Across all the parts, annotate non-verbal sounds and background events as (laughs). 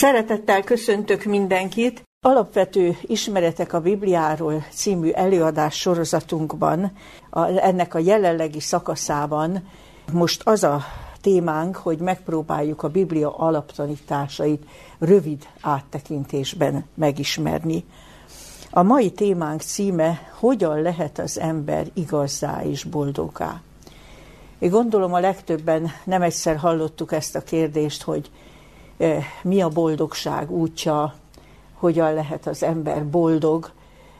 Szeretettel köszöntök mindenkit! Alapvető ismeretek a Bibliáról című előadás sorozatunkban, a, ennek a jelenlegi szakaszában most az a témánk, hogy megpróbáljuk a Biblia alaptanításait rövid áttekintésben megismerni. A mai témánk címe Hogyan lehet az ember igazzá és boldogá? Én gondolom a legtöbben nem egyszer hallottuk ezt a kérdést, hogy mi a boldogság útja, hogyan lehet az ember boldog,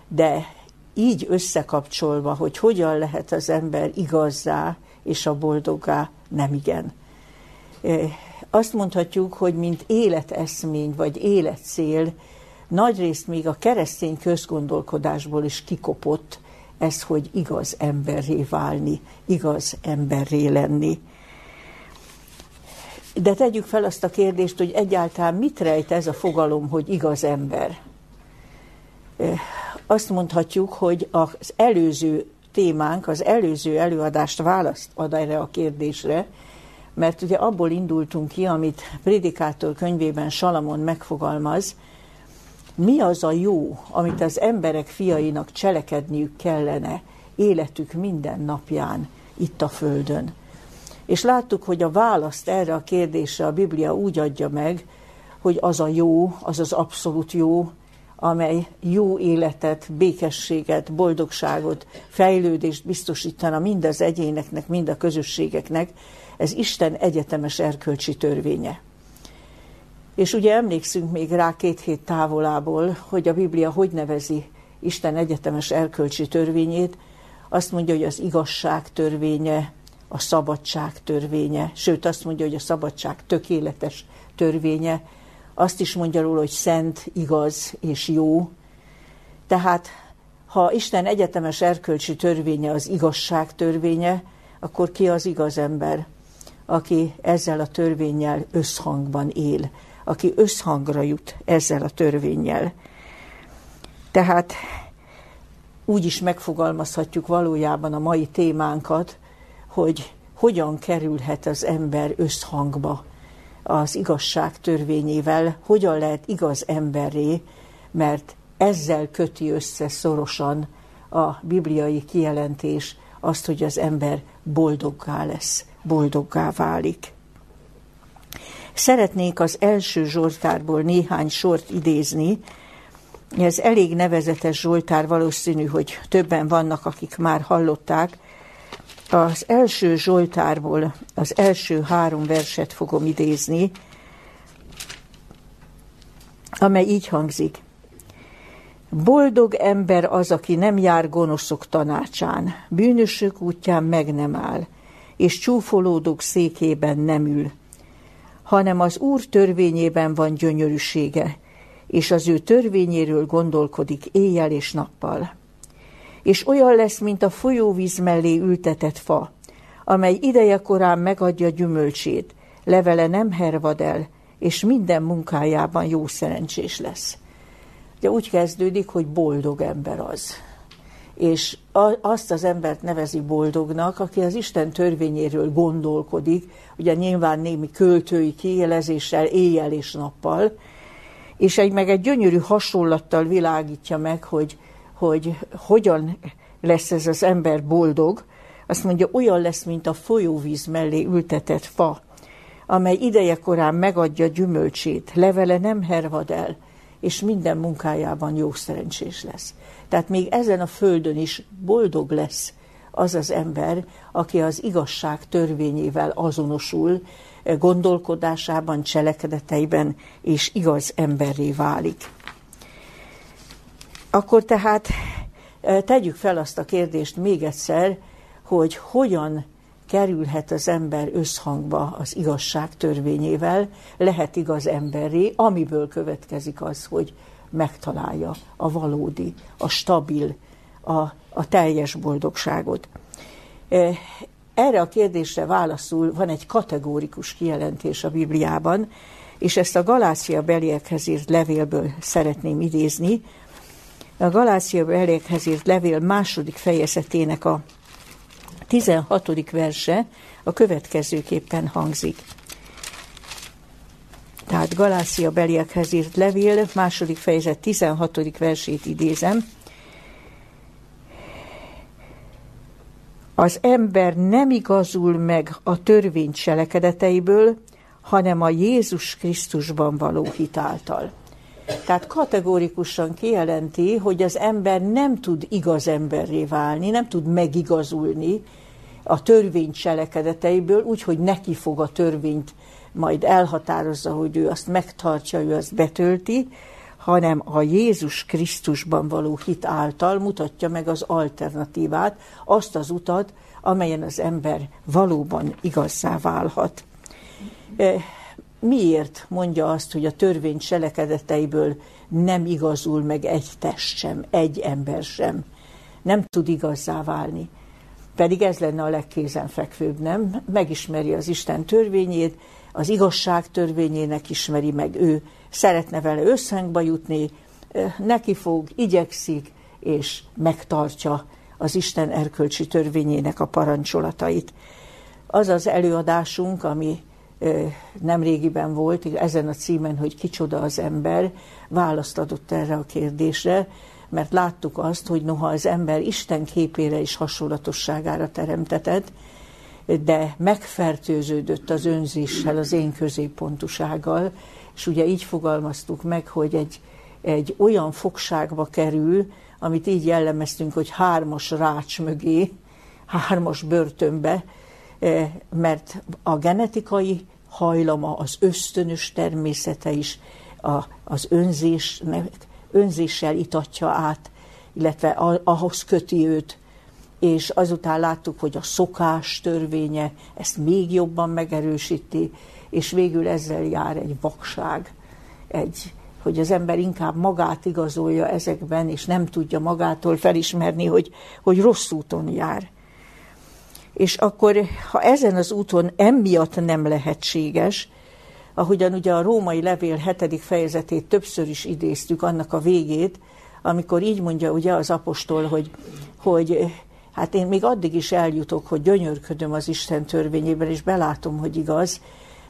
de így összekapcsolva, hogy hogyan lehet az ember igazzá és a boldoggá, nem igen. Eh, azt mondhatjuk, hogy mint életeszmény vagy életcél, nagyrészt még a keresztény közgondolkodásból is kikopott ez, hogy igaz emberré válni, igaz emberré lenni. De tegyük fel azt a kérdést, hogy egyáltalán mit rejt ez a fogalom, hogy igaz ember. Azt mondhatjuk, hogy az előző témánk, az előző előadást választ ad erre a kérdésre, mert ugye abból indultunk ki, amit Prédikátor könyvében Salamon megfogalmaz, mi az a jó, amit az emberek fiainak cselekedniük kellene életük minden napján itt a Földön. És láttuk, hogy a választ erre a kérdésre a Biblia úgy adja meg, hogy az a jó, az az abszolút jó, amely jó életet, békességet, boldogságot, fejlődést biztosítana mind az egyéneknek, mind a közösségeknek, ez Isten egyetemes erkölcsi törvénye. És ugye emlékszünk még rá két hét távolából, hogy a Biblia hogy nevezi Isten egyetemes erkölcsi törvényét, azt mondja, hogy az igazság törvénye, a szabadság törvénye, sőt azt mondja, hogy a szabadság tökéletes törvénye, azt is mondja róla, hogy szent, igaz és jó. Tehát ha Isten egyetemes erkölcsi törvénye az igazság törvénye, akkor ki az igaz ember, aki ezzel a törvényel összhangban él, aki összhangra jut ezzel a törvényel. Tehát úgy is megfogalmazhatjuk valójában a mai témánkat, hogy hogyan kerülhet az ember összhangba az igazság törvényével, hogyan lehet igaz emberré, mert ezzel köti össze szorosan a bibliai kijelentés azt, hogy az ember boldoggá lesz, boldoggá válik. Szeretnék az első Zsoltárból néhány sort idézni. Ez elég nevezetes Zsoltár, valószínű, hogy többen vannak, akik már hallották. Az első Zsoltárból az első három verset fogom idézni, amely így hangzik. Boldog ember az, aki nem jár gonoszok tanácsán, bűnösök útján meg nem áll, és csúfolódók székében nem ül, hanem az Úr törvényében van gyönyörűsége, és az ő törvényéről gondolkodik éjjel és nappal. És olyan lesz, mint a folyóvíz mellé ültetett fa, amely ideje korán megadja gyümölcsét, levele nem hervad el, és minden munkájában jó szerencsés lesz. Ugye úgy kezdődik, hogy boldog ember az. És azt az embert nevezi boldognak, aki az Isten törvényéről gondolkodik, ugye nyilván némi költői kijelezéssel, éjjel és nappal, és egy meg egy gyönyörű hasonlattal világítja meg, hogy, hogy hogyan lesz ez az ember boldog. Azt mondja, olyan lesz, mint a folyóvíz mellé ültetett fa, amely ideje korán megadja gyümölcsét, levele nem hervad el, és minden munkájában jó szerencsés lesz. Tehát még ezen a földön is boldog lesz az az ember, aki az igazság törvényével azonosul, gondolkodásában, cselekedeteiben, és igaz emberré válik. Akkor tehát eh, tegyük fel azt a kérdést még egyszer, hogy hogyan kerülhet az ember összhangba az igazság törvényével, lehet igaz emberré, amiből következik az, hogy megtalálja a valódi, a stabil, a, a teljes boldogságot. E, erre a kérdésre válaszul van egy kategórikus kijelentés a Bibliában, és ezt a Galácia beliekhez írt levélből szeretném idézni. A Galácia beliekhez írt levél második fejezetének a 16. verse a következőképpen hangzik. Tehát Galácia beliekhez írt levél, második fejezet 16. versét idézem. Az ember nem igazul meg a törvény cselekedeteiből, hanem a Jézus Krisztusban való hitáltal. Tehát kategórikusan kijelenti, hogy az ember nem tud igaz emberré válni, nem tud megigazulni a törvény cselekedeteiből, úgyhogy neki fog a törvényt majd elhatározza, hogy ő azt megtartja, ő azt betölti, hanem a Jézus Krisztusban való hit által mutatja meg az alternatívát, azt az utat, amelyen az ember valóban igazzá válhat. Miért mondja azt, hogy a törvény cselekedeteiből nem igazul meg egy test sem, egy ember sem? Nem tud igazzá válni. Pedig ez lenne a legkézenfekvőbb, nem? Megismeri az Isten törvényét, az igazság törvényének ismeri meg ő, szeretne vele összhangba jutni, neki fog, igyekszik, és megtartja az Isten erkölcsi törvényének a parancsolatait. Az az előadásunk, ami nem régiben volt, ezen a címen, hogy kicsoda az ember, választ adott erre a kérdésre, mert láttuk azt, hogy noha az ember Isten képére és hasonlatosságára teremtetett, de megfertőződött az önzéssel, az én középpontusággal, és ugye így fogalmaztuk meg, hogy egy, egy olyan fogságba kerül, amit így jellemeztünk, hogy hármas rács mögé, hármas börtönbe, mert a genetikai hajlama, az ösztönös természete is a, az önzés, önzéssel itatja át, illetve ahhoz köti őt, és azután láttuk, hogy a szokás törvénye ezt még jobban megerősíti, és végül ezzel jár egy vakság, egy, hogy az ember inkább magát igazolja ezekben, és nem tudja magától felismerni, hogy, hogy rossz úton jár. És akkor, ha ezen az úton emiatt nem lehetséges, ahogyan ugye a római levél hetedik fejezetét többször is idéztük, annak a végét, amikor így mondja ugye az apostol, hogy, hogy hát én még addig is eljutok, hogy gyönyörködöm az Isten törvényében, és belátom, hogy igaz,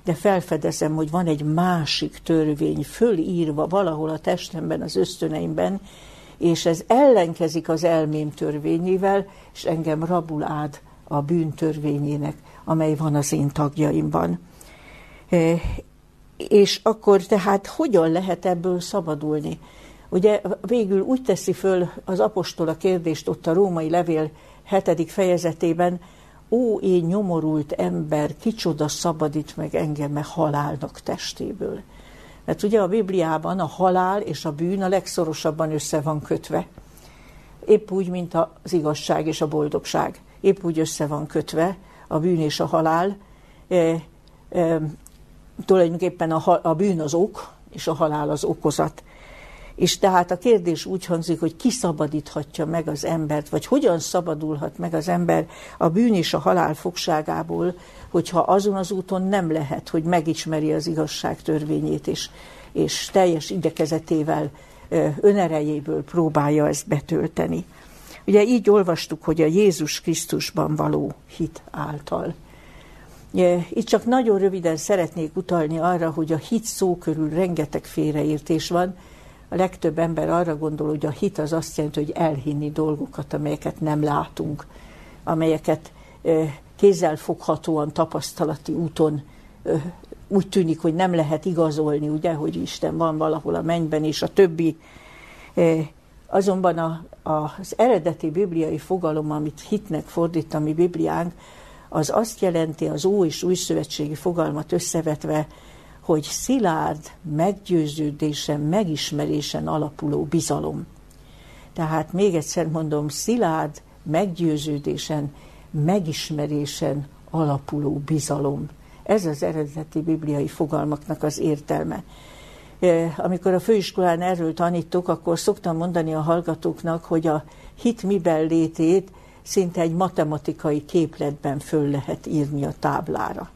de felfedezem, hogy van egy másik törvény fölírva valahol a testemben, az ösztöneimben, és ez ellenkezik az elmém törvényével, és engem rabul ád a bűn törvényének, amely van az én tagjaimban. E, és akkor tehát hogyan lehet ebből szabadulni? Ugye végül úgy teszi föl az apostol a kérdést ott a római levél hetedik fejezetében, ó, én nyomorult ember, kicsoda szabadít meg engem a halálnak testéből. Mert ugye a Bibliában a halál és a bűn a legszorosabban össze van kötve. Épp úgy, mint az igazság és a boldogság. Épp úgy össze van kötve a bűn és a halál. E, e, tulajdonképpen a, a bűn az ok, és a halál az okozat. És tehát a kérdés úgy hangzik, hogy ki szabadíthatja meg az embert, vagy hogyan szabadulhat meg az ember a bűn és a halál fogságából, hogyha azon az úton nem lehet, hogy megismeri az igazság törvényét, és, és teljes idekezetével, önerejéből próbálja ezt betölteni. Ugye így olvastuk, hogy a Jézus Krisztusban való hit által. Itt csak nagyon röviden szeretnék utalni arra, hogy a hit szó körül rengeteg félreértés van, a legtöbb ember arra gondol, hogy a hit az azt jelenti, hogy elhinni dolgokat, amelyeket nem látunk, amelyeket kézzel foghatóan tapasztalati úton úgy tűnik, hogy nem lehet igazolni, ugye, hogy Isten van valahol a mennyben, és a többi. Azonban a, a, az eredeti bibliai fogalom, amit hitnek fordít a mi Bibliánk, az azt jelenti az Ó és Új Szövetségi fogalmat összevetve, hogy szilárd meggyőződésen, megismerésen alapuló bizalom. Tehát még egyszer mondom, szilárd meggyőződésen, megismerésen alapuló bizalom. Ez az eredeti bibliai fogalmaknak az értelme. E, amikor a főiskolán erről tanítok, akkor szoktam mondani a hallgatóknak, hogy a hit miben létét szinte egy matematikai képletben föl lehet írni a táblára.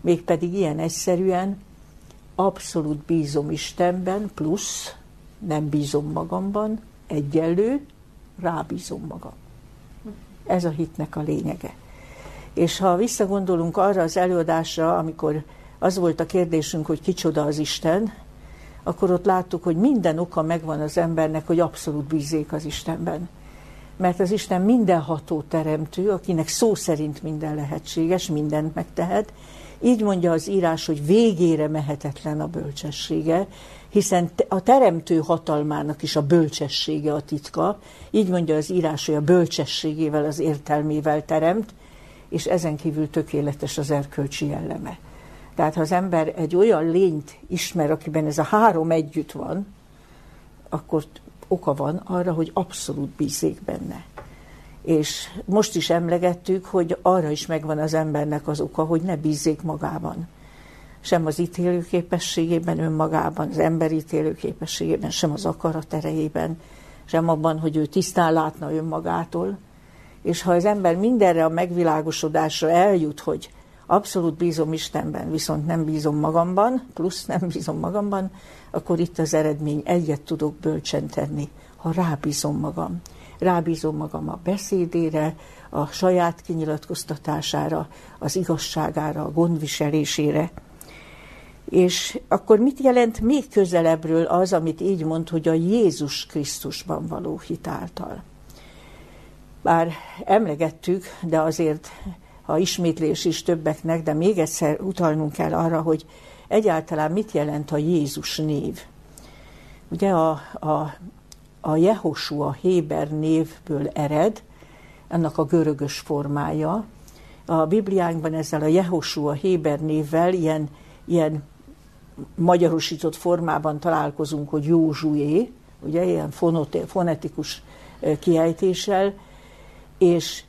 Mégpedig ilyen egyszerűen, abszolút bízom Istenben, plusz nem bízom magamban, egyenlő, rábízom magam. Ez a hitnek a lényege. És ha visszagondolunk arra az előadásra, amikor az volt a kérdésünk, hogy kicsoda az Isten, akkor ott láttuk, hogy minden oka megvan az embernek, hogy abszolút bízzék az Istenben. Mert az Isten mindenható teremtő, akinek szó szerint minden lehetséges, mindent megtehet. Így mondja az írás, hogy végére mehetetlen a bölcsessége, hiszen a teremtő hatalmának is a bölcsessége a titka. Így mondja az írás, hogy a bölcsességével, az értelmével teremt, és ezen kívül tökéletes az erkölcsi jelleme. Tehát ha az ember egy olyan lényt ismer, akiben ez a három együtt van, akkor oka van arra, hogy abszolút bízzék benne. És most is emlegettük, hogy arra is megvan az embernek az oka, hogy ne bízzék magában. Sem az ítélőképességében önmagában, az ember ítélőképességében, sem az akarat erejében, sem abban, hogy ő tisztán látna önmagától. És ha az ember mindenre a megvilágosodásra eljut, hogy abszolút bízom Istenben, viszont nem bízom magamban, plusz nem bízom magamban, akkor itt az eredmény, egyet tudok bölcsen tenni, ha rábízom magam. Rábízom magam a beszédére, a saját kinyilatkoztatására, az igazságára, a gondviselésére. És akkor mit jelent még közelebbről az, amit így mond, hogy a Jézus Krisztusban való hitáltal? Bár emlegettük, de azért a ismétlés is többeknek, de még egyszer utalnunk kell arra, hogy egyáltalán mit jelent a Jézus név. Ugye a, a, a Jehoshua Héber névből ered, annak a görögös formája. A Bibliánkban ezzel a Jehoshua Héber névvel ilyen, ilyen magyarosított formában találkozunk, hogy Józsué, ugye ilyen fonetikus kiejtéssel, és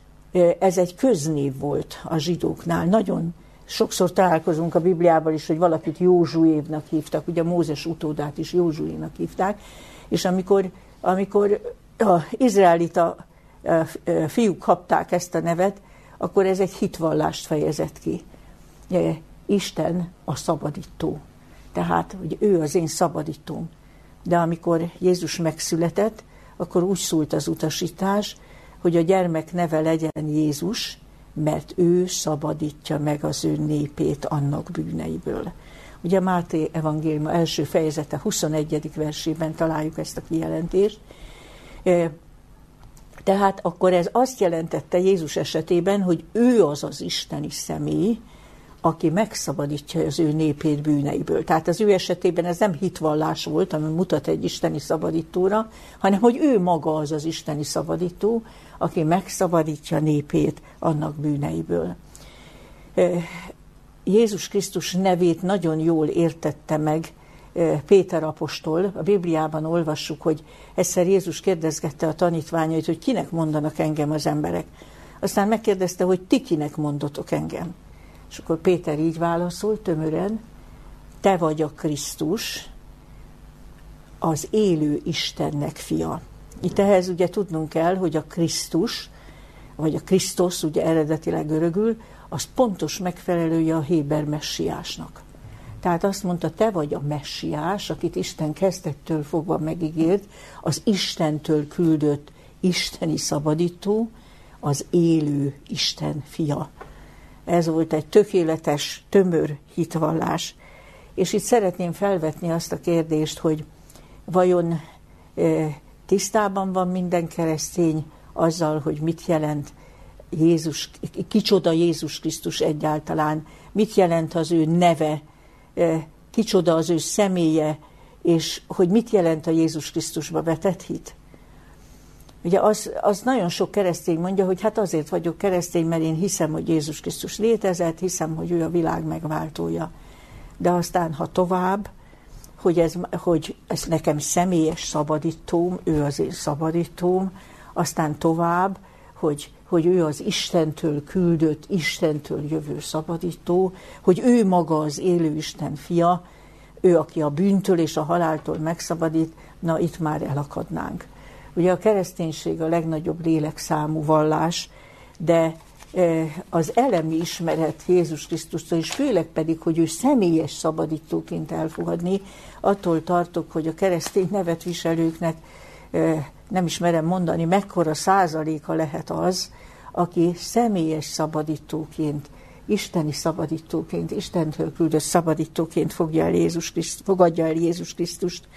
ez egy köznév volt a zsidóknál. Nagyon sokszor találkozunk a Bibliában is, hogy valakit Józsuévnak hívtak, ugye Mózes utódát is Józsuénak hívták, és amikor, amikor a izraelita fiúk kapták ezt a nevet, akkor ez egy hitvallást fejezett ki. Isten a szabadító. Tehát, hogy ő az én szabadítóm. De amikor Jézus megszületett, akkor úgy szólt az utasítás, hogy a gyermek neve legyen Jézus, mert ő szabadítja meg az ő népét annak bűneiből. Ugye Máté evangélium első fejezete 21. versében találjuk ezt a kijelentést. E, tehát akkor ez azt jelentette Jézus esetében, hogy ő az az isteni személy, aki megszabadítja az ő népét bűneiből. Tehát az ő esetében ez nem hitvallás volt, ami mutat egy isteni szabadítóra, hanem hogy ő maga az az isteni szabadító, aki megszabadítja népét annak bűneiből. Jézus Krisztus nevét nagyon jól értette meg Péter apostol. A Bibliában olvassuk, hogy egyszer Jézus kérdezgette a tanítványait, hogy kinek mondanak engem az emberek. Aztán megkérdezte, hogy ti kinek mondotok engem. És akkor Péter így válaszolt tömören, te vagy a Krisztus, az élő Istennek fia. Itt ehhez ugye tudnunk kell, hogy a Krisztus, vagy a Krisztus, ugye eredetileg görögül, az pontos megfelelője a Héber messiásnak. Tehát azt mondta, te vagy a messiás, akit Isten kezdettől fogva megígért, az Istentől küldött isteni szabadító, az élő Isten fia. Ez volt egy tökéletes, tömör hitvallás. És itt szeretném felvetni azt a kérdést, hogy vajon tisztában van minden keresztény azzal, hogy mit jelent Jézus, kicsoda Jézus Krisztus egyáltalán, mit jelent az ő neve, kicsoda az ő személye, és hogy mit jelent a Jézus Krisztusba vetett hit. Ugye az, az nagyon sok keresztény mondja, hogy hát azért vagyok keresztény, mert én hiszem, hogy Jézus Krisztus létezett, hiszem, hogy ő a világ megváltója. De aztán, ha tovább, hogy ez, hogy ez nekem személyes szabadítóm, ő az én szabadítóm, aztán tovább, hogy, hogy ő az Istentől küldött, Istentől jövő szabadító, hogy ő maga az élő Isten fia, ő, aki a bűntől és a haláltól megszabadít, na itt már elakadnánk. Ugye a kereszténység a legnagyobb lélekszámú vallás, de e, az elemi ismeret Jézus Krisztustól, és főleg pedig, hogy ő személyes szabadítóként elfogadni, attól tartok, hogy a keresztény nevet viselőknek e, nem is merem mondani, mekkora százaléka lehet az, aki személyes szabadítóként isteni szabadítóként, Istentől küldött szabadítóként fogja el Jézus Kriszt, fogadja el Jézus Krisztust.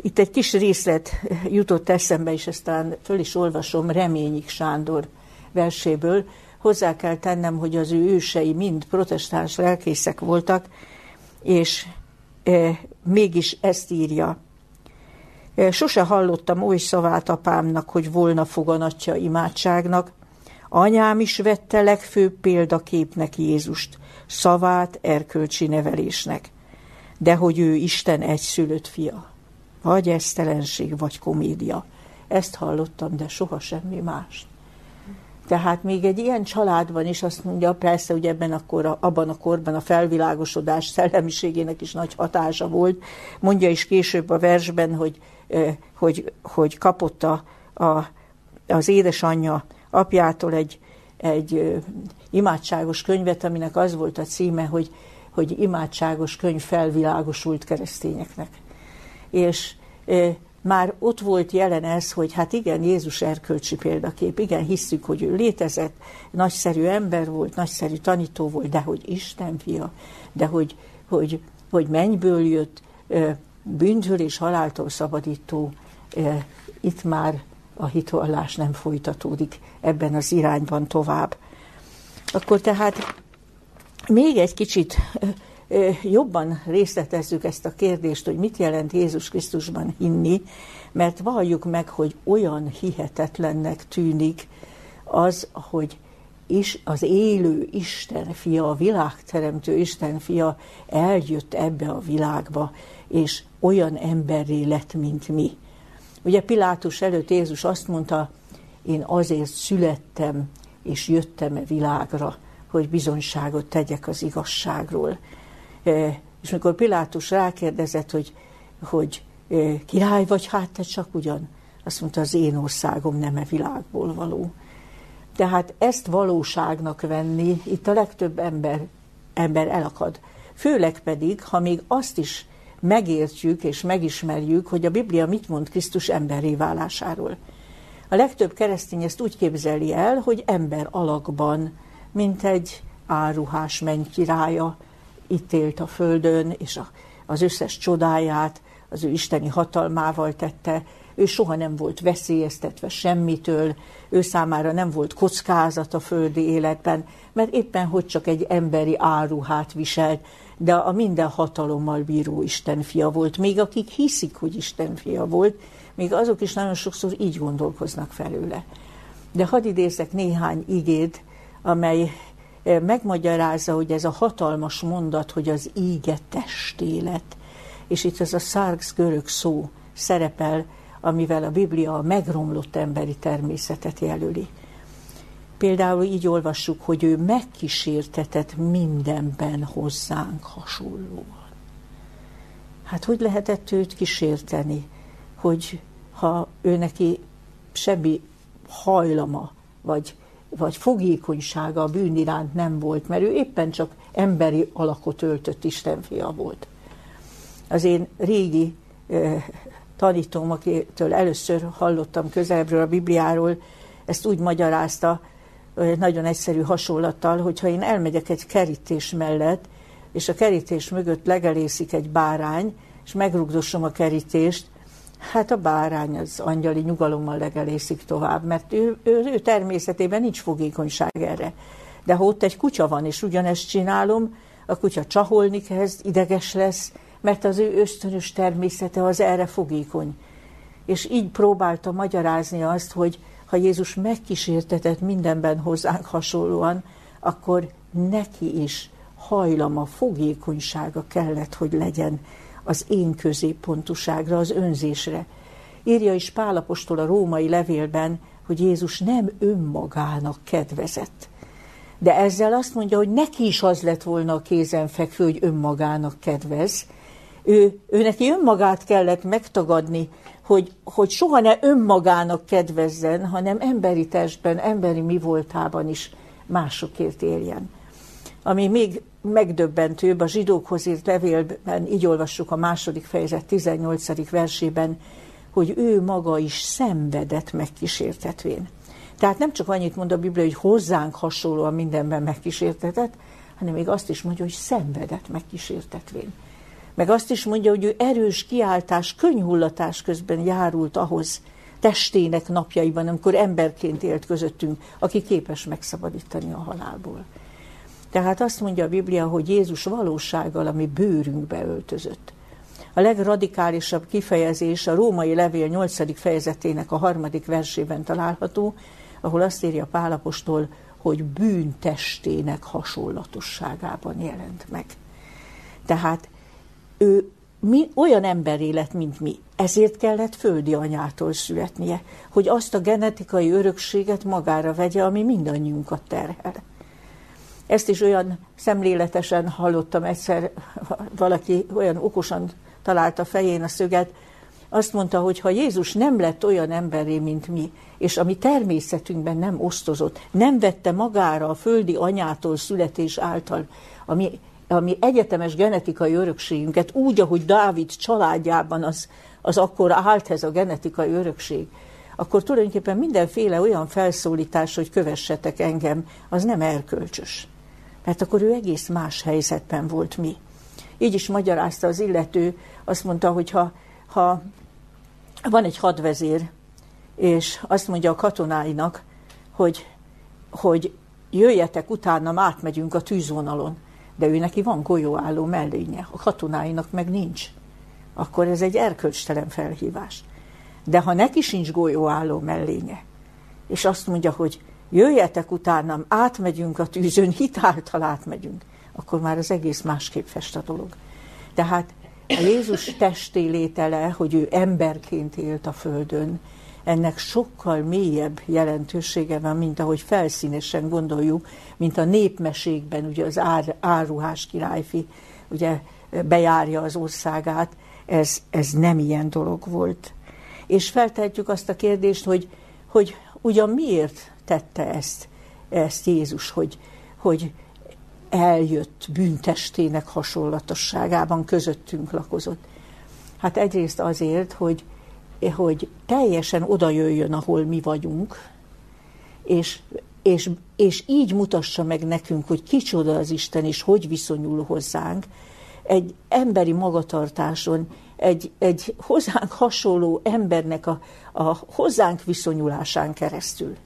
Itt egy kis részlet jutott eszembe, és aztán föl is olvasom Reményik Sándor verséből. Hozzá kell tennem, hogy az ő ősei mind protestáns lelkészek voltak, és e, mégis ezt írja. E, sose hallottam oly szavát apámnak, hogy volna foganatja imádságnak, Anyám is vette legfőbb példaképnek Jézust, szavát erkölcsi nevelésnek. De hogy ő Isten egyszülött fia. Vagy esztelenség, vagy komédia. Ezt hallottam, de soha semmi más. Tehát még egy ilyen családban is azt mondja, persze, hogy ebben a abban a korban a felvilágosodás szellemiségének is nagy hatása volt. Mondja is később a versben, hogy, hogy, hogy kapott a, a, az édesanyja apjától egy, egy imádságos könyvet, aminek az volt a címe, hogy, hogy imádságos könyv felvilágosult keresztényeknek. És már ott volt jelen ez, hogy hát igen, Jézus erkölcsi példakép, igen, hisszük, hogy ő létezett, nagyszerű ember volt, nagyszerű tanító volt, de hogy Isten fia, de hogy, hogy, hogy mennyből jött, bűntől és haláltól szabadító, itt már a hitvallás nem folytatódik ebben az irányban tovább. Akkor tehát még egy kicsit jobban részletezzük ezt a kérdést, hogy mit jelent Jézus Krisztusban hinni, mert valljuk meg, hogy olyan hihetetlennek tűnik az, hogy is az élő Isten fia, a világteremtő Isten fia eljött ebbe a világba, és olyan emberré lett, mint mi. Ugye Pilátus előtt Jézus azt mondta, én azért születtem, és jöttem e világra, hogy bizonyságot tegyek az igazságról. E, és mikor Pilátus rákérdezett, hogy, hogy e, király vagy, hát te csak ugyan, azt mondta, az én országom nem e világból való. Tehát ezt valóságnak venni, itt a legtöbb ember, ember elakad. Főleg pedig, ha még azt is megértjük és megismerjük, hogy a Biblia mit mond Krisztus emberi válásáról. A legtöbb keresztény ezt úgy képzeli el, hogy ember alakban, mint egy áruhás menny királya itt élt a földön, és a, az összes csodáját az ő isteni hatalmával tette, ő soha nem volt veszélyeztetve semmitől, ő számára nem volt kockázat a földi életben, mert éppen hogy csak egy emberi áruhát viselt, de a minden hatalommal bíró Isten fia volt. Még akik hiszik, hogy Isten fia volt, még azok is nagyon sokszor így gondolkoznak felőle. De hadd idézek néhány igét, amely megmagyarázza, hogy ez a hatalmas mondat, hogy az íge testélet, és itt ez a szárgsz görög szó szerepel, amivel a Biblia a megromlott emberi természetet jelöli. Például így olvassuk, hogy ő megkísértetett mindenben hozzánk hasonlóan. Hát hogy lehetett őt kísérteni, hogy ha ő neki semmi hajlama, vagy, vagy fogékonysága a bűn iránt nem volt, mert ő éppen csak emberi alakot öltött Istenfia volt. Az én régi eh, akitől először hallottam közelebbről a Bibliáról, ezt úgy magyarázta, nagyon egyszerű hasonlattal, hogyha én elmegyek egy kerítés mellett, és a kerítés mögött legelészik egy bárány, és megrugdosom a kerítést, hát a bárány az angyali nyugalommal legelészik tovább, mert ő, ő, ő természetében nincs fogékonyság erre. De ha ott egy kutya van, és ugyanezt csinálom, a kutya csaholni kezd, ideges lesz, mert az ő ösztönös természete az erre fogékony. És így próbálta magyarázni azt, hogy ha Jézus megkísértetett mindenben hozzánk hasonlóan, akkor neki is hajlama, fogékonysága kellett, hogy legyen az én középpontuságra, az önzésre. Írja is Pálapostól a római levélben, hogy Jézus nem önmagának kedvezett. De ezzel azt mondja, hogy neki is az lett volna a kézenfekvő, hogy önmagának kedvez. Ő, ő neki önmagát kellett megtagadni, hogy, hogy soha ne önmagának kedvezzen, hanem emberi testben, emberi mi voltában is másokért éljen. Ami még megdöbbentőbb, a zsidókhoz írt levélben, így olvassuk a második fejezet 18. versében, hogy ő maga is szenvedett megkísértetvén. Tehát nem csak annyit mond a Biblia, hogy hozzánk hasonlóan mindenben megkísértetett, hanem még azt is mondja, hogy szenvedett megkísértetvén. Meg azt is mondja, hogy ő erős kiáltás, könyhullatás közben járult ahhoz testének napjaiban, amikor emberként élt közöttünk, aki képes megszabadítani a halálból. Tehát azt mondja a Biblia, hogy Jézus valósággal, ami bőrünkbe öltözött. A legradikálisabb kifejezés a római levél 8. fejezetének a harmadik versében található, ahol azt írja Pálapostól, hogy bűntestének hasonlatosságában jelent meg. Tehát ő mi, olyan emberé lett, mint mi. Ezért kellett földi anyától születnie, hogy azt a genetikai örökséget magára vegye, ami mindannyiunkat terhel. Ezt is olyan szemléletesen hallottam egyszer, valaki olyan okosan találta fején a szöget, azt mondta, hogy ha Jézus nem lett olyan emberé, mint mi, és ami természetünkben nem osztozott, nem vette magára a földi anyától születés által, ami, ami egyetemes genetikai örökségünket, úgy, ahogy Dávid családjában az, az akkor állt ez a genetikai örökség, akkor tulajdonképpen mindenféle olyan felszólítás, hogy kövessetek engem, az nem erkölcsös. Mert akkor ő egész más helyzetben volt mi. Így is magyarázta az illető, azt mondta, hogy ha, ha van egy hadvezér, és azt mondja a katonáinak, hogy, hogy jöjjetek utána, átmegyünk a tűzvonalon, de ő neki van golyóálló mellénye, a katonáinak meg nincs. Akkor ez egy erkölcstelen felhívás. De ha neki sincs golyóálló mellénye, és azt mondja, hogy jöjjetek utánam, átmegyünk a tűzön, hitáltal átmegyünk, akkor már az egész másképp fest a dolog. Tehát a Jézus testé létele, hogy ő emberként élt a Földön, ennek sokkal mélyebb jelentősége van, mint ahogy felszínesen gondoljuk, mint a népmesékben, ugye az ár, áruhás királyfi ugye bejárja az országát, ez, ez nem ilyen dolog volt. És feltehetjük azt a kérdést, hogy, hogy ugyan miért tette ezt, ezt Jézus, hogy, hogy eljött bűntestének hasonlatosságában közöttünk lakozott. Hát egyrészt azért, hogy, hogy teljesen oda jöjjön, ahol mi vagyunk, és, és, és így mutassa meg nekünk, hogy kicsoda az Isten, és hogy viszonyul hozzánk, egy emberi magatartáson, egy, egy hozzánk hasonló embernek a, a hozzánk viszonyulásán keresztül.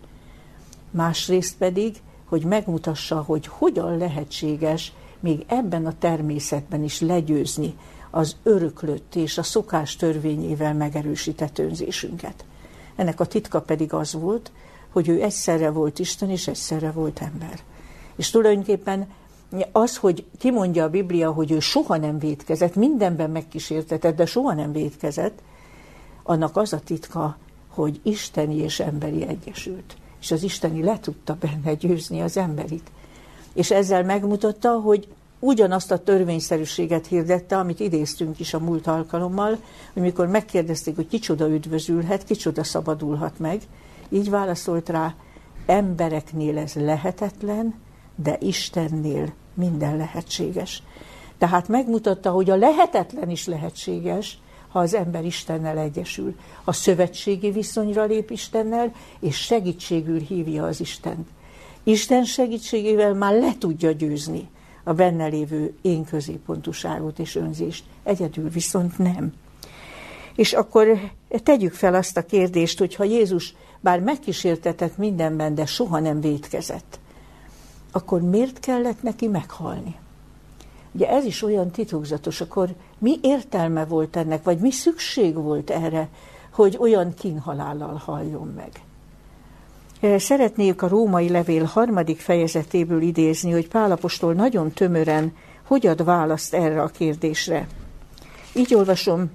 Másrészt pedig, hogy megmutassa, hogy hogyan lehetséges még ebben a természetben is legyőzni az öröklött és a szokás törvényével megerősített önzésünket. Ennek a titka pedig az volt, hogy ő egyszerre volt Isten és egyszerre volt ember. És tulajdonképpen az, hogy kimondja a Biblia, hogy ő soha nem védkezett, mindenben megkísértetett, de soha nem védkezett, annak az a titka, hogy isteni és emberi egyesült. És az isteni le tudta benne győzni az emberit. És ezzel megmutatta, hogy ugyanazt a törvényszerűséget hirdette, amit idéztünk is a múlt alkalommal, hogy mikor megkérdezték, hogy kicsoda üdvözülhet, kicsoda szabadulhat meg, így válaszolt rá, embereknél ez lehetetlen, de Istennél minden lehetséges. Tehát megmutatta, hogy a lehetetlen is lehetséges, ha az ember Istennel egyesül. A szövetségi viszonyra lép Istennel, és segítségül hívja az Istent. Isten segítségével már le tudja győzni a benne lévő én középpontúságot és önzést. Egyedül viszont nem. És akkor tegyük fel azt a kérdést, hogy ha Jézus bár megkísértetett mindenben, de soha nem védkezett, akkor miért kellett neki meghalni? Ugye ez is olyan titokzatos, akkor mi értelme volt ennek, vagy mi szükség volt erre, hogy olyan kínhalállal halljon meg? Szeretnék a római levél harmadik fejezetéből idézni, hogy Pálapostól nagyon tömören hogy ad választ erre a kérdésre. Így olvasom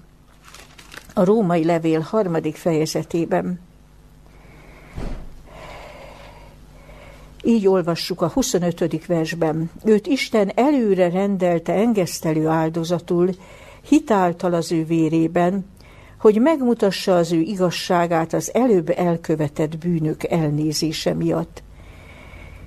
a római levél harmadik fejezetében. Így olvassuk a 25. versben. Őt Isten előre rendelte engesztelő áldozatul, hitáltal az ő vérében, hogy megmutassa az ő igazságát az előbb elkövetett bűnök elnézése miatt.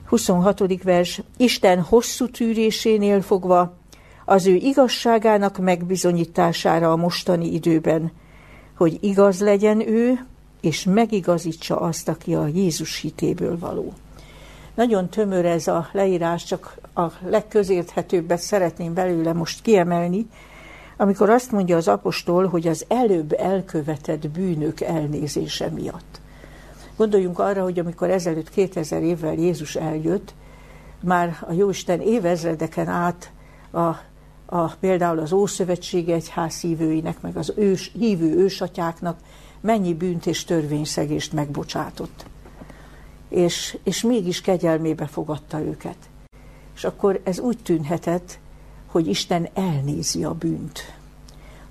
26. vers. Isten hosszú tűrésénél fogva az ő igazságának megbizonyítására a mostani időben, hogy igaz legyen ő, és megigazítsa azt, aki a Jézus hitéből való. Nagyon tömör ez a leírás, csak a legközérthetőbbet szeretném belőle most kiemelni, amikor azt mondja az apostol, hogy az előbb elkövetett bűnök elnézése miatt. Gondoljunk arra, hogy amikor ezelőtt 2000 évvel Jézus eljött, már a Jóisten évezredeken át a, a, például az Ószövetség egyház hívőinek, meg az ős, hívő ősatyáknak mennyi bűnt és törvényszegést megbocsátott. És, és mégis kegyelmébe fogadta őket. És akkor ez úgy tűnhetett, hogy Isten elnézi a bűnt.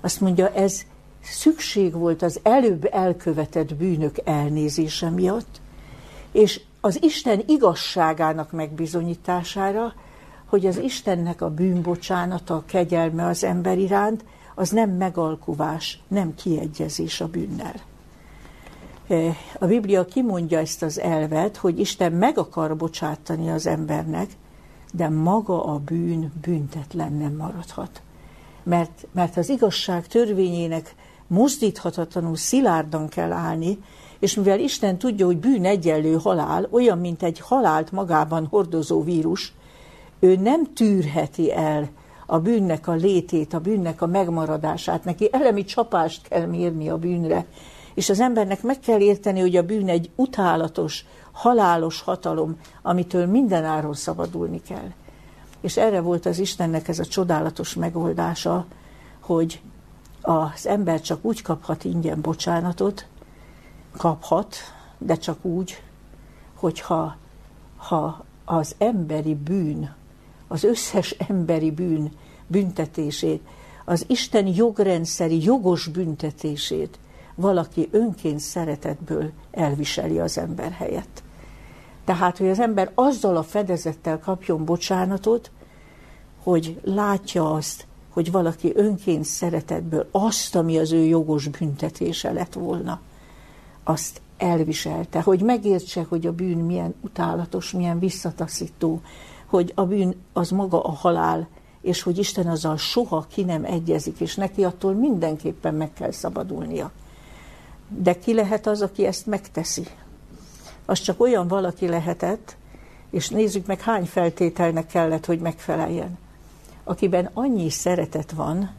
Azt mondja, ez szükség volt az előbb elkövetett bűnök elnézése miatt, és az Isten igazságának megbizonyítására, hogy az Istennek a bűnbocsánata, a kegyelme az ember iránt, az nem megalkuvás, nem kiegyezés a bűnnel. E, a Biblia kimondja ezt az elvet, hogy Isten meg akar bocsátani az embernek, de maga a bűn büntetlen nem maradhat. Mert, mert az igazság törvényének mozdíthatatlanul szilárdan kell állni, és mivel Isten tudja, hogy bűn egyenlő halál, olyan, mint egy halált magában hordozó vírus, ő nem tűrheti el a bűnnek a létét, a bűnnek a megmaradását. Neki elemi csapást kell mérni a bűnre. És az embernek meg kell érteni, hogy a bűn egy utálatos, halálos hatalom, amitől mindenáron szabadulni kell. És erre volt az Istennek ez a csodálatos megoldása, hogy az ember csak úgy kaphat ingyen bocsánatot, kaphat, de csak úgy, hogyha ha az emberi bűn, az összes emberi bűn büntetését, az Isten jogrendszeri jogos büntetését valaki önként szeretetből elviseli az ember helyett. Tehát, hogy az ember azzal a fedezettel kapjon bocsánatot, hogy látja azt, hogy valaki önként szeretetből azt, ami az ő jogos büntetése lett volna, azt elviselte, hogy megértse, hogy a bűn milyen utálatos, milyen visszataszító, hogy a bűn az maga a halál, és hogy Isten azzal soha ki nem egyezik, és neki attól mindenképpen meg kell szabadulnia. De ki lehet az, aki ezt megteszi? Az csak olyan valaki lehetett, és nézzük meg, hány feltételnek kellett, hogy megfeleljen. Akiben annyi szeretet van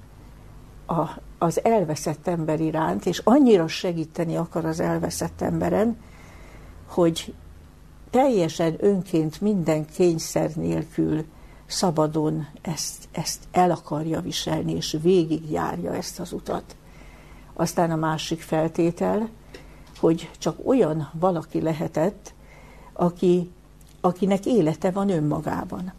a, az elveszett ember iránt, és annyira segíteni akar az elveszett emberen, hogy teljesen önként minden kényszer nélkül szabadon ezt, ezt el akarja viselni, és végigjárja ezt az utat. Aztán a másik feltétel, hogy csak olyan valaki lehetett, aki, akinek élete van önmagában.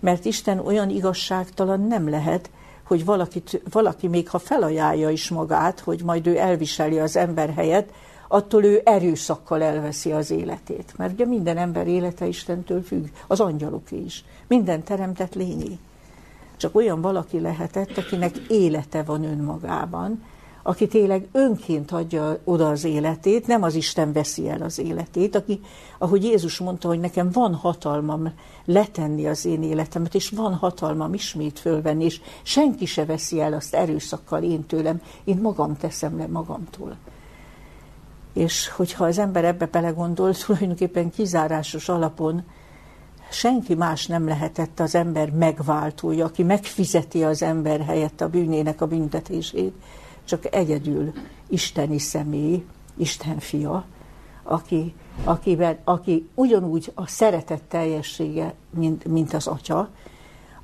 Mert Isten olyan igazságtalan nem lehet, hogy valakit, valaki még ha felajánlja is magát, hogy majd ő elviseli az ember helyet, attól ő erőszakkal elveszi az életét. Mert ugye minden ember élete Istentől függ, az angyaloké is, minden teremtett lényé. Csak olyan valaki lehetett, akinek élete van önmagában, aki tényleg önként adja oda az életét, nem az Isten veszi el az életét, aki, ahogy Jézus mondta, hogy nekem van hatalmam letenni az én életemet, és van hatalmam ismét fölvenni, és senki se veszi el azt erőszakkal én tőlem, én magam teszem le magamtól. És hogyha az ember ebbe belegondol, (laughs) tulajdonképpen kizárásos alapon senki más nem lehetett az ember megváltója, aki megfizeti az ember helyett a bűnének a büntetését, csak egyedül isteni személy, Isten fia, aki, akiben, aki ugyanúgy a szeretet teljessége, mint, mint az atya,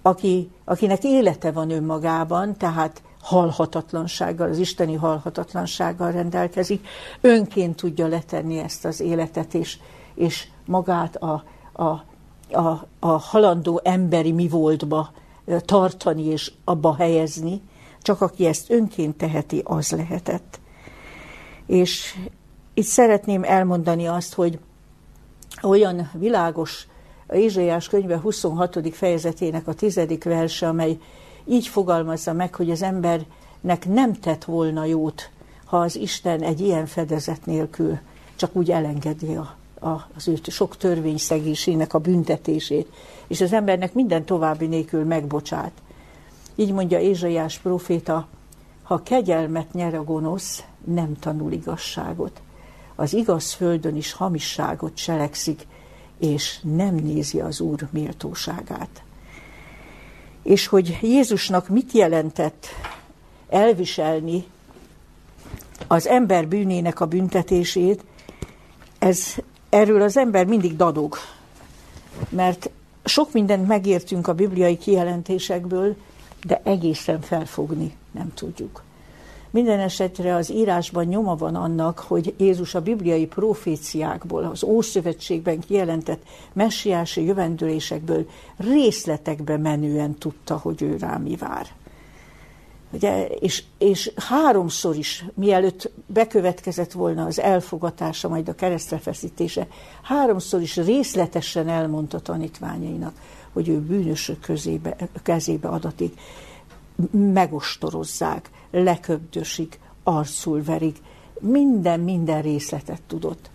aki, akinek élete van önmagában, tehát halhatatlansággal, az isteni halhatatlansággal rendelkezik, önként tudja letenni ezt az életet, és, és magát a, a, a, a halandó emberi mi voltba tartani és abba helyezni, csak aki ezt önként teheti, az lehetett. És itt szeretném elmondani azt, hogy olyan világos a Ézsaiás könyve 26. fejezetének a tizedik verse, amely így fogalmazza meg, hogy az embernek nem tett volna jót, ha az Isten egy ilyen fedezet nélkül csak úgy elengedi a, a, az ő sok törvényszegésének a büntetését, és az embernek minden további nélkül megbocsát. Így mondja Ézsaiás proféta, ha kegyelmet nyer a gonosz, nem tanul igazságot. az igaz földön is hamisságot cselekszik, és nem nézi az Úr méltóságát. És hogy Jézusnak mit jelentett elviselni az ember bűnének a büntetését, ez, erről az ember mindig dadog, mert sok mindent megértünk a bibliai kijelentésekből, de egészen felfogni nem tudjuk. Minden esetre az írásban nyoma van annak, hogy Jézus a bibliai proféciákból, az Ószövetségben kijelentett messiási jövendőlésekből részletekbe menően tudta, hogy ő rá mi vár. Ugye, és, és háromszor is, mielőtt bekövetkezett volna az elfogatása, majd a keresztrefeszítése, háromszor is részletesen elmondta tanítványainak, hogy ő bűnösök közébe, kezébe adatik. Megostorozzák, leköbdösik, arcul verik, minden, minden részletet tudott.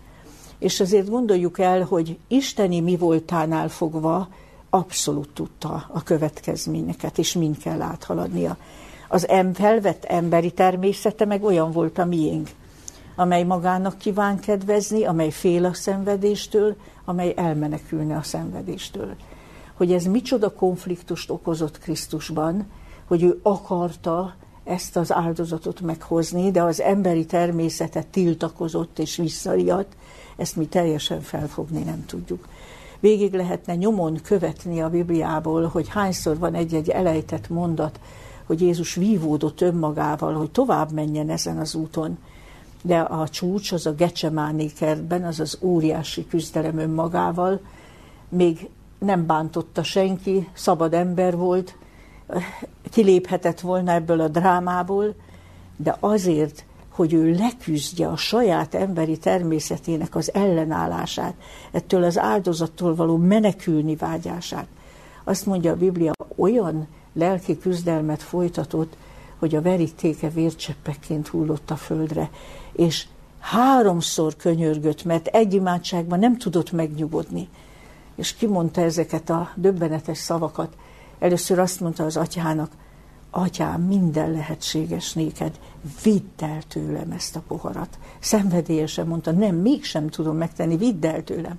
És azért gondoljuk el, hogy isteni mi voltánál fogva abszolút tudta a következményeket, és mind kell áthaladnia. Az em felvett emberi természete meg olyan volt a miénk, amely magának kíván kedvezni, amely fél a szenvedéstől, amely elmenekülne a szenvedéstől. Hogy ez micsoda konfliktust okozott Krisztusban, hogy ő akarta ezt az áldozatot meghozni, de az emberi természete tiltakozott és visszariadt, ezt mi teljesen felfogni nem tudjuk. Végig lehetne nyomon követni a Bibliából, hogy hányszor van egy-egy elejtett mondat, hogy Jézus vívódott önmagával, hogy tovább menjen ezen az úton. De a csúcs, az a Gecsemáné kertben, az az óriási küzdelem önmagával, még nem bántotta senki, szabad ember volt, kiléphetett volna ebből a drámából, de azért, hogy ő leküzdje a saját emberi természetének az ellenállását, ettől az áldozattól való menekülni vágyását. Azt mondja a Biblia, olyan lelki küzdelmet folytatott, hogy a verítéke vércseppekként hullott a földre, és háromszor könyörgött, mert egy imádságban nem tudott megnyugodni. És kimondta ezeket a döbbenetes szavakat. Először azt mondta az atyának, atyám, minden lehetséges néked, vidd el tőlem ezt a poharat. Szenvedélyesen mondta, nem, mégsem tudom megtenni, vidd el tőlem.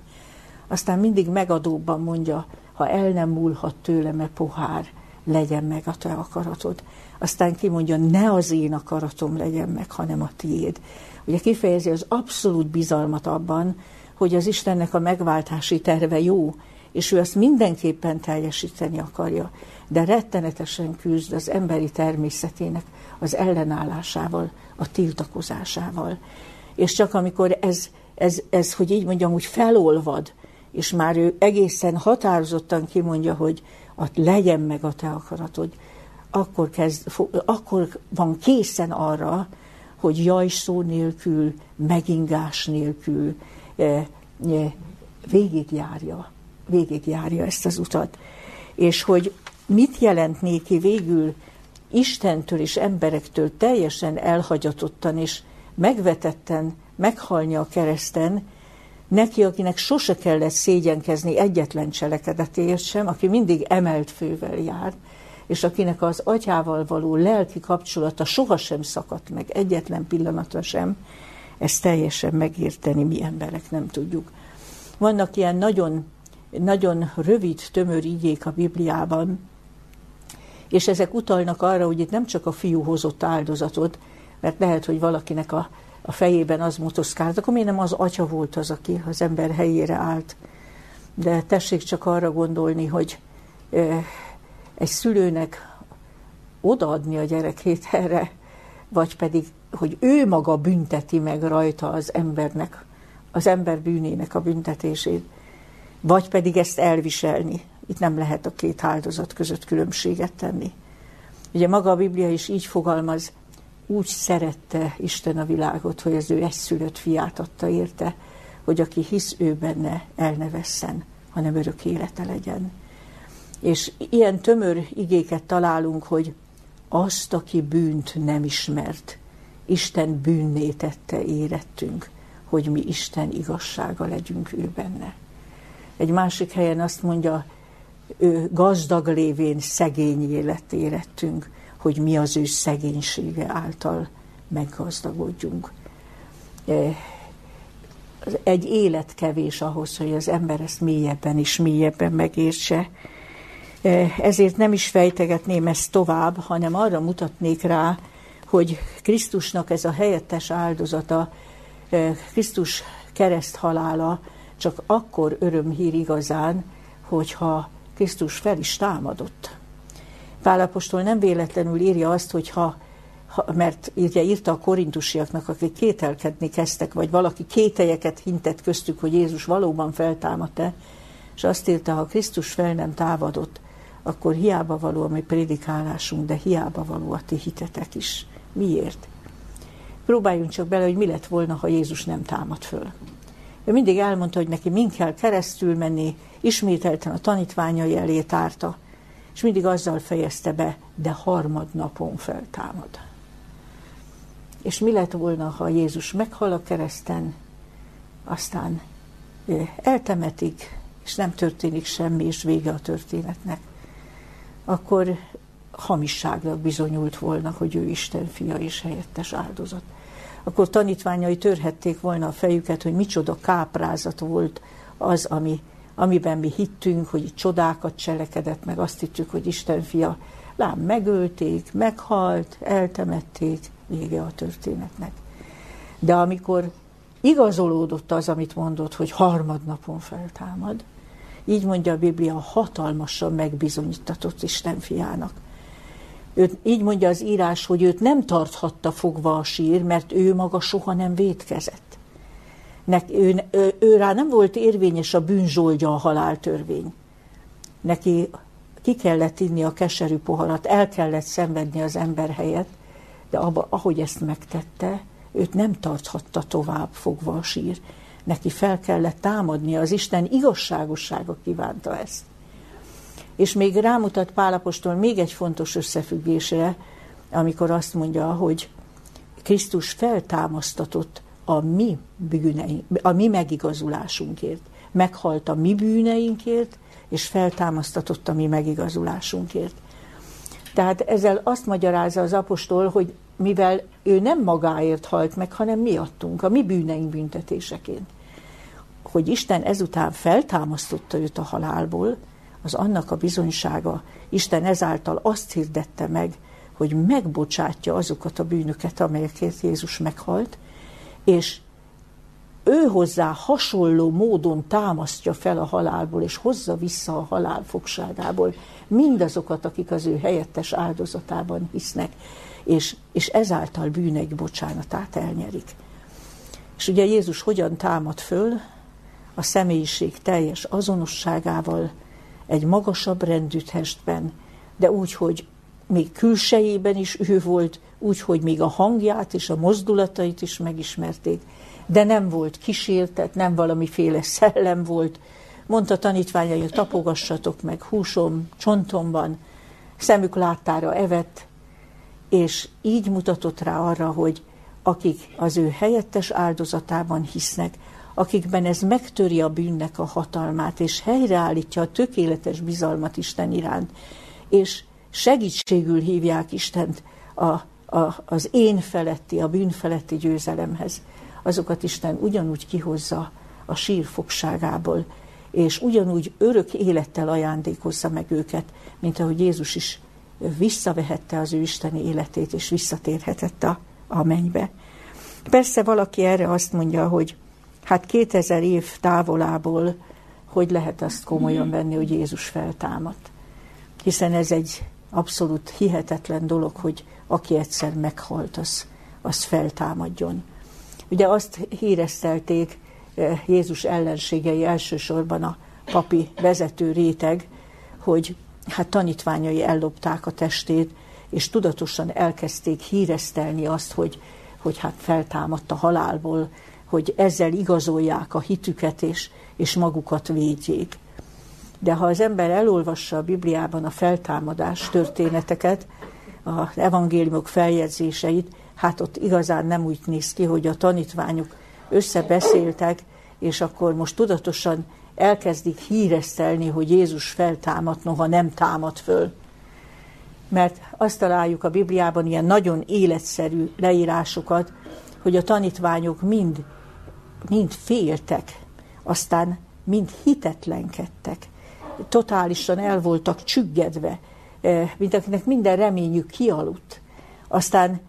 Aztán mindig megadóbban mondja, ha el nem múlhat tőlem e pohár, legyen meg a te akaratod. Aztán kimondja, ne az én akaratom legyen meg, hanem a tiéd. Ugye kifejezi az abszolút bizalmat abban, hogy az Istennek a megváltási terve jó, és ő azt mindenképpen teljesíteni akarja, de rettenetesen küzd az emberi természetének az ellenállásával, a tiltakozásával. És csak amikor ez, ez, ez hogy így mondjam, úgy felolvad, és már ő egészen határozottan kimondja, hogy a legyen meg a te akaratod, akkor, kezd, akkor van készen arra, hogy jaj szó nélkül, megingás nélkül végigjárja, végigjárja ezt az utat. És hogy mit jelent néki végül Istentől és emberektől teljesen elhagyatottan és megvetetten meghalni a kereszten, neki, akinek sose kellett szégyenkezni egyetlen cselekedetért sem, aki mindig emelt fővel jár, és akinek az atyával való lelki kapcsolata sohasem szakadt meg, egyetlen pillanatra sem, ezt teljesen megérteni mi emberek nem tudjuk. Vannak ilyen nagyon, nagyon rövid, tömör igék a Bibliában, és ezek utalnak arra, hogy itt nem csak a fiú hozott áldozatot, mert lehet, hogy valakinek a a fejében az motoszkált, akkor miért nem az atya volt az, aki az ember helyére állt. De tessék csak arra gondolni, hogy egy szülőnek odaadni a gyerekét erre, vagy pedig, hogy ő maga bünteti meg rajta az embernek, az ember bűnének a büntetését, vagy pedig ezt elviselni. Itt nem lehet a két áldozat között különbséget tenni. Ugye maga a Biblia is így fogalmaz, úgy szerette Isten a világot, hogy az ő egyszülött fiát adta érte, hogy aki hisz ő benne, el ne vesszen, hanem örök élete legyen. És ilyen tömör igéket találunk, hogy azt, aki bűnt nem ismert, Isten bűnné tette érettünk, hogy mi Isten igazsága legyünk ő benne. Egy másik helyen azt mondja, ő gazdag lévén szegény élet érettünk, hogy mi az ő szegénysége által meggazdagodjunk. E, egy élet kevés ahhoz, hogy az ember ezt mélyebben és mélyebben megértse. Ezért nem is fejtegetném ezt tovább, hanem arra mutatnék rá, hogy Krisztusnak ez a helyettes áldozata, Krisztus kereszthalála csak akkor örömhír igazán, hogyha Krisztus fel is támadott. Pálapostól nem véletlenül írja azt, hogy ha, ha mert ugye írta a korintusiaknak, akik kételkedni kezdtek, vagy valaki kételyeket hintett köztük, hogy Jézus valóban feltámadt-e, és azt írta, ha Krisztus fel nem támadott, akkor hiába való a mi prédikálásunk, de hiába való a ti hitetek is. Miért? Próbáljunk csak bele, hogy mi lett volna, ha Jézus nem támad föl. Ő mindig elmondta, hogy neki mind kell keresztül menni, ismételten a tanítványai elé tárta, és mindig azzal fejezte be, de harmadnapon feltámad. És mi lett volna, ha Jézus meghal a kereszten, aztán eltemetik, és nem történik semmi, és vége a történetnek, akkor hamisságnak bizonyult volna, hogy ő Isten fia és helyettes áldozat. Akkor tanítványai törhették volna a fejüket, hogy micsoda káprázat volt az, ami, amiben mi hittünk, hogy csodákat cselekedett, meg azt hittük, hogy Isten fia. Lám, megölték, meghalt, eltemették, vége a történetnek. De amikor igazolódott az, amit mondott, hogy harmadnapon feltámad, így mondja a Biblia, hatalmasan megbizonyítatott Isten fiának. Őt, így mondja az írás, hogy őt nem tarthatta fogva a sír, mert ő maga soha nem védkezett. Nek, ő, ő, ő rá nem volt érvényes a bűnzsoldja a haláltörvény. Neki ki kellett inni a keserű poharat, el kellett szenvedni az ember helyett, de abba, ahogy ezt megtette, őt nem tarthatta tovább fogva a sír. Neki fel kellett támadni, az Isten igazságossága kívánta ezt. És még rámutat Pálapostól még egy fontos összefüggésre, amikor azt mondja, hogy Krisztus feltámasztatott a mi bűneink, a mi megigazulásunkért. Meghalt a mi bűneinkért, és feltámasztatott a mi megigazulásunkért. Tehát ezzel azt magyarázza az apostol, hogy mivel ő nem magáért halt meg, hanem miattunk, a mi bűneink büntetéseként. Hogy Isten ezután feltámasztotta őt a halálból, az annak a bizonysága. Isten ezáltal azt hirdette meg, hogy megbocsátja azokat a bűnöket, amelyekért Jézus meghalt, és ő hozzá hasonló módon támasztja fel a halálból, és hozza vissza a halál fogságából mindazokat, akik az ő helyettes áldozatában hisznek, és, és ezáltal bűneik bocsánatát elnyerik. És ugye Jézus hogyan támad föl? A személyiség teljes azonosságával, egy magasabb rendű testben, de úgy, hogy még külsejében is ő volt, úgy, hogy még a hangját és a mozdulatait is megismerték, de nem volt kísértet, nem valamiféle (laughs) szellem volt. Mondta tanítványai, tapogassatok meg húsom, csontomban, szemük láttára evett, és így mutatott rá arra, hogy akik az ő helyettes áldozatában hisznek, akikben ez megtöri a bűnnek a hatalmát, és helyreállítja a tökéletes bizalmat Isten iránt, és segítségül hívják Istent a, a, az én feletti, a bűn feletti győzelemhez. Azokat Isten ugyanúgy kihozza a sír fogságából, és ugyanúgy örök élettel ajándékozza meg őket, mint ahogy Jézus is visszavehette az ő isteni életét, és visszatérhetett a, a mennybe. Persze valaki erre azt mondja, hogy hát 2000 év távolából hogy lehet azt komolyan venni, hogy Jézus feltámadt. Hiszen ez egy abszolút hihetetlen dolog, hogy aki egyszer meghalt, az, az feltámadjon. Ugye azt híresztelték eh, Jézus ellenségei elsősorban a papi vezető réteg, hogy hát tanítványai ellopták a testét, és tudatosan elkezdték híresztelni azt, hogy, hogy hát feltámadt a halálból, hogy ezzel igazolják a hitüket és, és magukat védjék. De ha az ember elolvassa a Bibliában a feltámadás történeteket, az evangéliumok feljegyzéseit, hát ott igazán nem úgy néz ki, hogy a tanítványok összebeszéltek, és akkor most tudatosan elkezdik híresztelni, hogy Jézus feltámadt, noha nem támad föl. Mert azt találjuk a Bibliában ilyen nagyon életszerű leírásokat, hogy a tanítványok mind mind féltek, aztán mind hitetlenkedtek, totálisan el voltak csüggedve, mint akinek minden reményük kialudt. Aztán,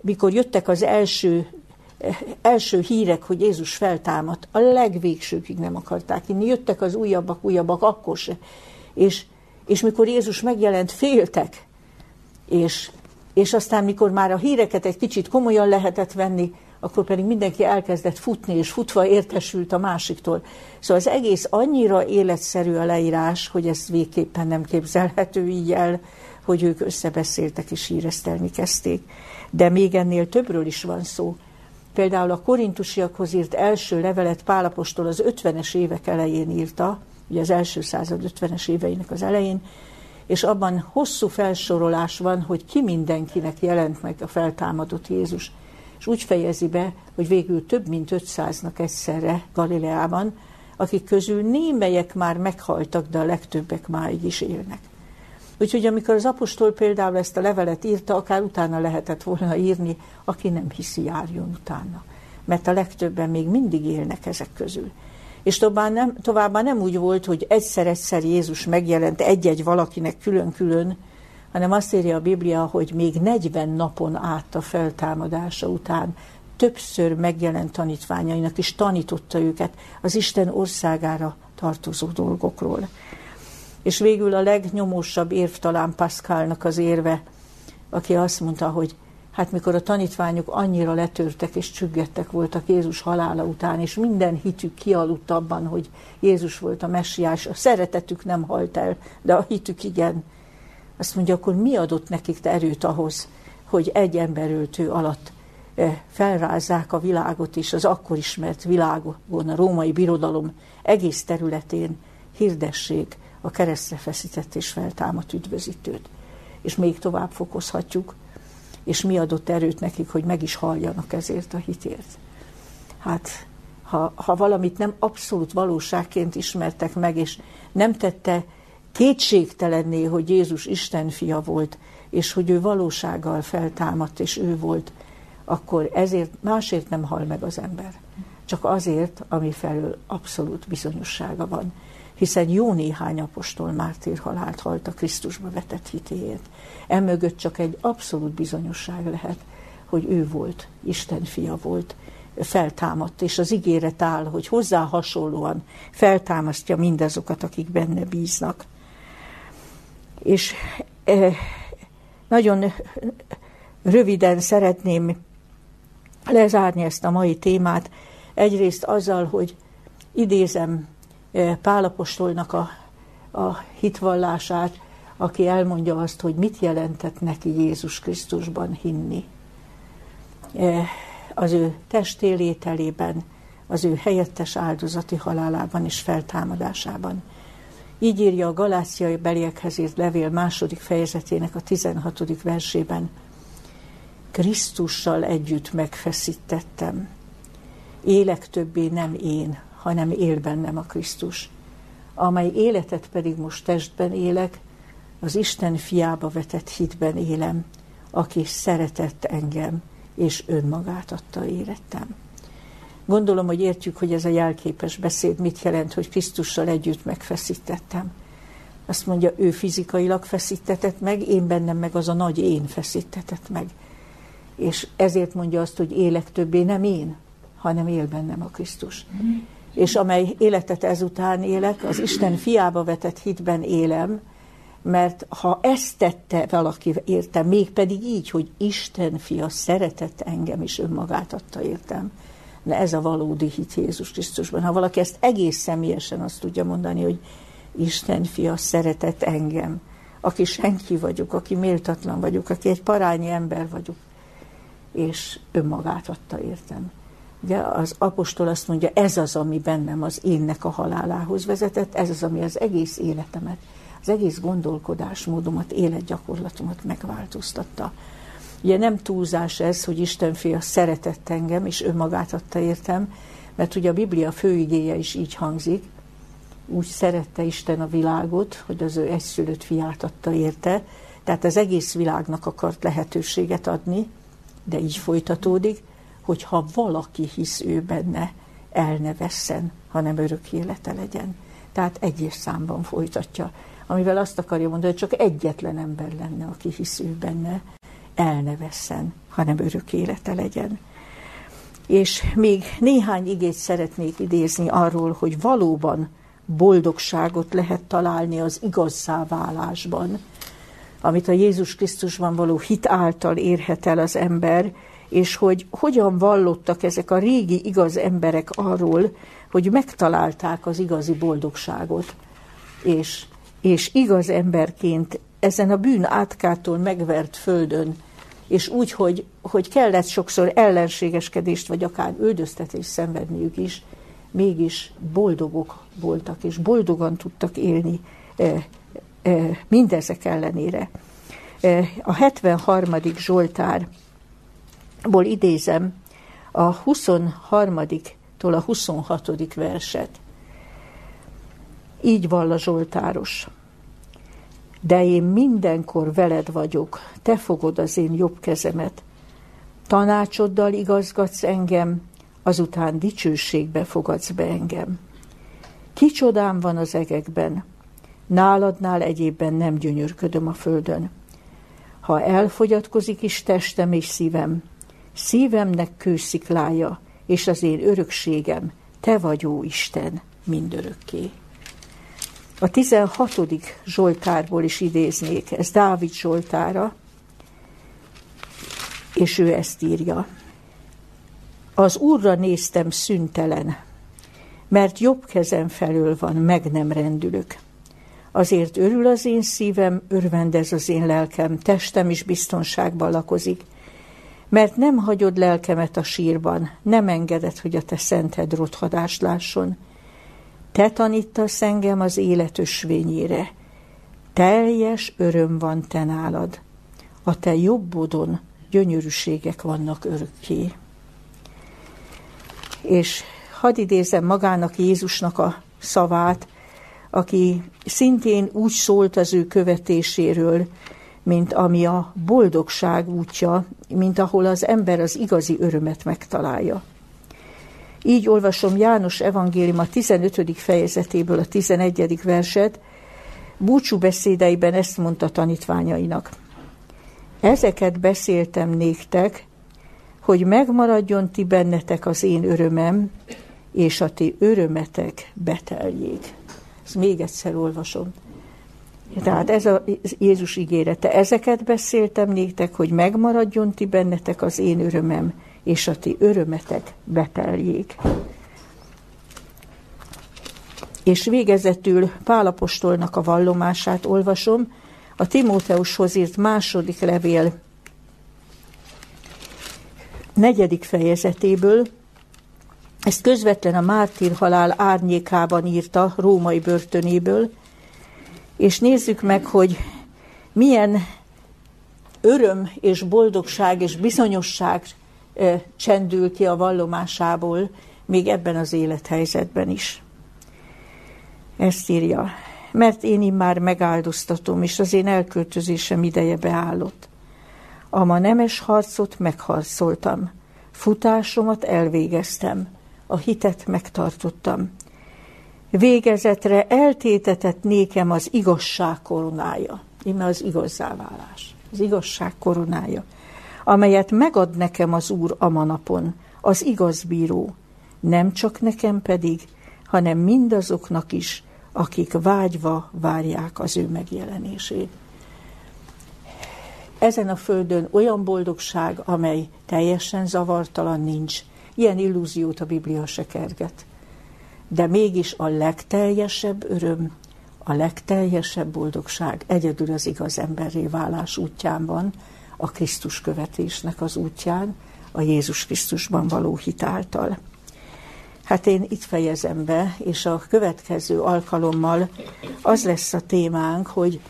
mikor jöttek az első, első hírek, hogy Jézus feltámadt, a legvégsőkig nem akarták inni. Jöttek az újabbak, újabbak, akkor se. És, és mikor Jézus megjelent, féltek. És, és aztán, mikor már a híreket egy kicsit komolyan lehetett venni, akkor pedig mindenki elkezdett futni, és futva értesült a másiktól. Szóval az egész annyira életszerű a leírás, hogy ez végképpen nem képzelhető így el, hogy ők összebeszéltek és híresztelni kezdték. De még ennél többről is van szó. Például a korintusiakhoz írt első levelet Pálapostól az 50-es évek elején írta, ugye az első század 50-es éveinek az elején, és abban hosszú felsorolás van, hogy ki mindenkinek jelent meg a feltámadott Jézus és úgy fejezi be, hogy végül több mint 500-nak egyszerre Galileában, akik közül némelyek már meghaltak, de a legtöbbek máig is élnek. Úgyhogy amikor az apostol például ezt a levelet írta, akár utána lehetett volna írni, aki nem hiszi, járjon utána. Mert a legtöbben még mindig élnek ezek közül. És továbbá nem, továbbá nem úgy volt, hogy egyszer-egyszer Jézus megjelent egy-egy valakinek külön-külön, hanem azt írja a Biblia, hogy még 40 napon át a feltámadása után többször megjelent tanítványainak, és tanította őket az Isten országára tartozó dolgokról. És végül a legnyomósabb érv talán Pascalnak az érve, aki azt mondta, hogy hát mikor a tanítványok annyira letörtek és csüggettek voltak Jézus halála után, és minden hitük kialudt abban, hogy Jézus volt a messiás, a szeretetük nem halt el, de a hitük igen, azt mondja, akkor mi adott nekik erőt ahhoz, hogy egy emberöltő alatt eh, felrázzák a világot is, az akkor ismert világon, a római birodalom egész területén hirdessék a keresztre feszített és feltámadt üdvözítőt. És még tovább fokozhatjuk, és mi adott erőt nekik, hogy meg is halljanak ezért a hitért. Hát, ha, ha valamit nem abszolút valóságként ismertek meg, és nem tette kétségtelenné, hogy Jézus Isten fia volt, és hogy ő valósággal feltámadt, és ő volt, akkor ezért másért nem hal meg az ember. Csak azért, ami felől abszolút bizonyossága van. Hiszen jó néhány apostol mártír halált halt a Krisztusba vetett hitéért. Emögött csak egy abszolút bizonyosság lehet, hogy ő volt, Isten fia volt, feltámadt, és az ígéret áll, hogy hozzá hasonlóan feltámasztja mindazokat, akik benne bíznak és nagyon röviden szeretném lezárni ezt a mai témát. Egyrészt azzal, hogy idézem Pálapostolnak a, a hitvallását, aki elmondja azt, hogy mit jelentett neki Jézus Krisztusban hinni. Az ő testélételében, az ő helyettes áldozati halálában és feltámadásában. Így írja a Galáciai beliekhez írt levél második fejezetének a 16. versében. Krisztussal együtt megfeszítettem. Élek többé nem én, hanem él bennem a Krisztus. Amely életet pedig most testben élek, az Isten fiába vetett hitben élem, aki szeretett engem, és önmagát adta érettem. Gondolom, hogy értjük, hogy ez a jelképes beszéd mit jelent, hogy Krisztussal együtt megfeszítettem. Azt mondja, ő fizikailag feszítetett meg, én bennem meg az a nagy én feszítetett meg. És ezért mondja azt, hogy élek többé nem én, hanem él bennem a Krisztus. És amely életet ezután élek, az Isten fiába vetett hitben élem, mert ha ezt tette valaki értem, mégpedig így, hogy Isten fia szeretett engem, és önmagát adta értem, de ez a valódi hit Jézus Krisztusban. Ha valaki ezt egész személyesen azt tudja mondani, hogy Isten fia szeretett engem, aki senki vagyok, aki méltatlan vagyok, aki egy parányi ember vagyok, és önmagát adta értem. Ugye az apostol azt mondja, ez az, ami bennem az énnek a halálához vezetett, ez az, ami az egész életemet, az egész gondolkodásmódomat, életgyakorlatomat megváltoztatta. Ugye nem túlzás ez, hogy Isten fia szeretett engem, és önmagát adta értem, mert ugye a Biblia főigéje is így hangzik, úgy szerette Isten a világot, hogy az ő egyszülött fiát adta érte, tehát az egész világnak akart lehetőséget adni, de így folytatódik, hogyha valaki hisz ő benne, el ne vesszen, hanem örök élete legyen. Tehát egyes számban folytatja, amivel azt akarja mondani, hogy csak egyetlen ember lenne, aki hisz ő benne, el ne vesszen, hanem örök élete legyen. És még néhány igét szeretnék idézni arról, hogy valóban boldogságot lehet találni az igazzá válásban, amit a Jézus Krisztusban való hit által érhet el az ember, és hogy hogyan vallottak ezek a régi igaz emberek arról, hogy megtalálták az igazi boldogságot, és, és igaz emberként ezen a bűn átkától megvert földön, és úgy, hogy, hogy kellett sokszor ellenségeskedést, vagy akár üldöztetést szenvedniük is, mégis boldogok voltak, és boldogan tudtak élni e, e, mindezek ellenére. E, a 73. Zsoltár ból idézem a 23-tól a 26. verset. Így vall a Zsoltáros. De én mindenkor veled vagyok, te fogod az én jobb kezemet. Tanácsoddal igazgatsz engem, azután dicsőségbe fogadsz be engem. Kicsodám van az egekben, náladnál egyébben nem gyönyörködöm a földön. Ha elfogyatkozik is testem és szívem, Szívemnek kősziklája, és az én örökségem, te vagy, ó Isten, mindörökké. A 16. Zsoltárból is idéznék, ez Dávid Zsoltára, és ő ezt írja. Az Úrra néztem szüntelen, mert jobb kezem felől van, meg nem rendülök. Azért örül az én szívem, örvendez az én lelkem, testem is biztonságban lakozik, mert nem hagyod lelkemet a sírban, nem engeded, hogy a te szented rothadást lásson. Te tanítasz engem az élet ösvényére, teljes öröm van te nálad, a te jobbodon gyönyörűségek vannak örökké. És hadd idézem magának Jézusnak a szavát, aki szintén úgy szólt az ő követéséről, mint ami a boldogság útja, mint ahol az ember az igazi örömet megtalálja. Így olvasom János evangélium a 15. fejezetéből a 11. verset, búcsú beszédeiben ezt mondta tanítványainak. Ezeket beszéltem néktek, hogy megmaradjon ti bennetek az én örömem, és a ti örömetek beteljék. Ezt még egyszer olvasom. Tehát ez a Jézus ígérete. Ezeket beszéltem néktek, hogy megmaradjon ti bennetek az én örömem, és a ti örömetek beteljék. És végezetül Pálapostolnak a vallomását olvasom, a Timóteushoz írt második levél negyedik fejezetéből, ezt közvetlen a mártír halál árnyékában írta, római börtönéből, és nézzük meg, hogy milyen öröm és boldogság és bizonyosság csendül ki a vallomásából, még ebben az élethelyzetben is. Ezt írja, mert én immár megáldoztatom, és az én elköltözésem ideje beállott. A ma nemes harcot megharcoltam, futásomat elvégeztem, a hitet megtartottam. Végezetre eltétetett nékem az igazság koronája, ime az igazzáválás, az igazság koronája, amelyet megad nekem az Úr a manapon, az igazbíró, nem csak nekem pedig, hanem mindazoknak is, akik vágyva várják az ő megjelenését. Ezen a földön olyan boldogság, amely teljesen zavartalan nincs, ilyen illúziót a Biblia se kerget de mégis a legteljesebb öröm, a legteljesebb boldogság egyedül az igaz emberré válás útján van, a Krisztus követésnek az útján, a Jézus Krisztusban való hitáltal. Hát én itt fejezem be, és a következő alkalommal az lesz a témánk, hogy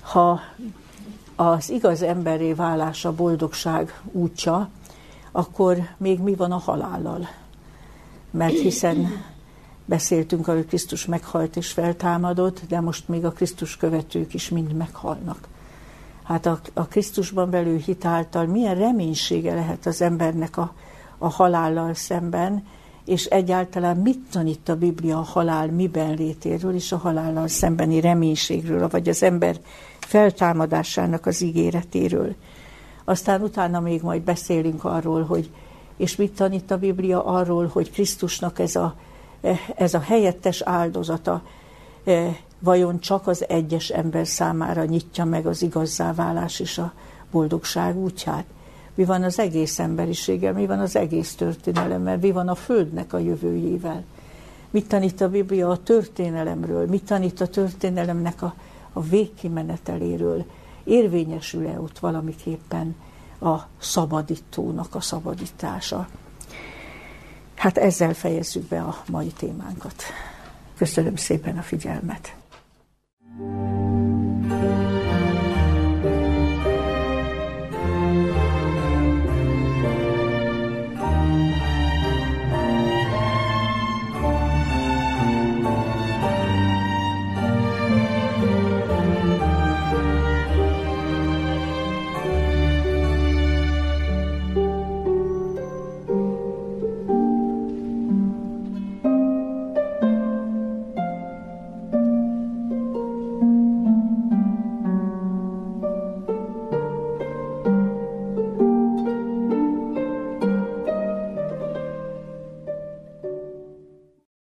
ha az igaz emberré válás a boldogság útja, akkor még mi van a halállal? Mert hiszen Beszéltünk, hogy Krisztus meghalt és feltámadott, de most még a Krisztus követők is mind meghalnak. Hát a, a Krisztusban belül hitáltal milyen reménysége lehet az embernek a, a halállal szemben, és egyáltalán mit tanít a Biblia a halál miben létéről és a halállal szembeni reménységről, vagy az ember feltámadásának az ígéretéről. Aztán utána még majd beszélünk arról, hogy és mit tanít a Biblia arról, hogy Krisztusnak ez a, ez a helyettes áldozata e, vajon csak az egyes ember számára nyitja meg az igazzá válás és a boldogság útját. Mi van az egész emberiséggel, mi van az egész történelemmel, mi van a Földnek a jövőjével. Mit tanít a Biblia a történelemről, mit tanít a történelemnek a, a végkimeneteléről, érvényesül-e ott valamiképpen a szabadítónak a szabadítása. Hát ezzel fejezzük be a mai témánkat. Köszönöm szépen a figyelmet. Thank you.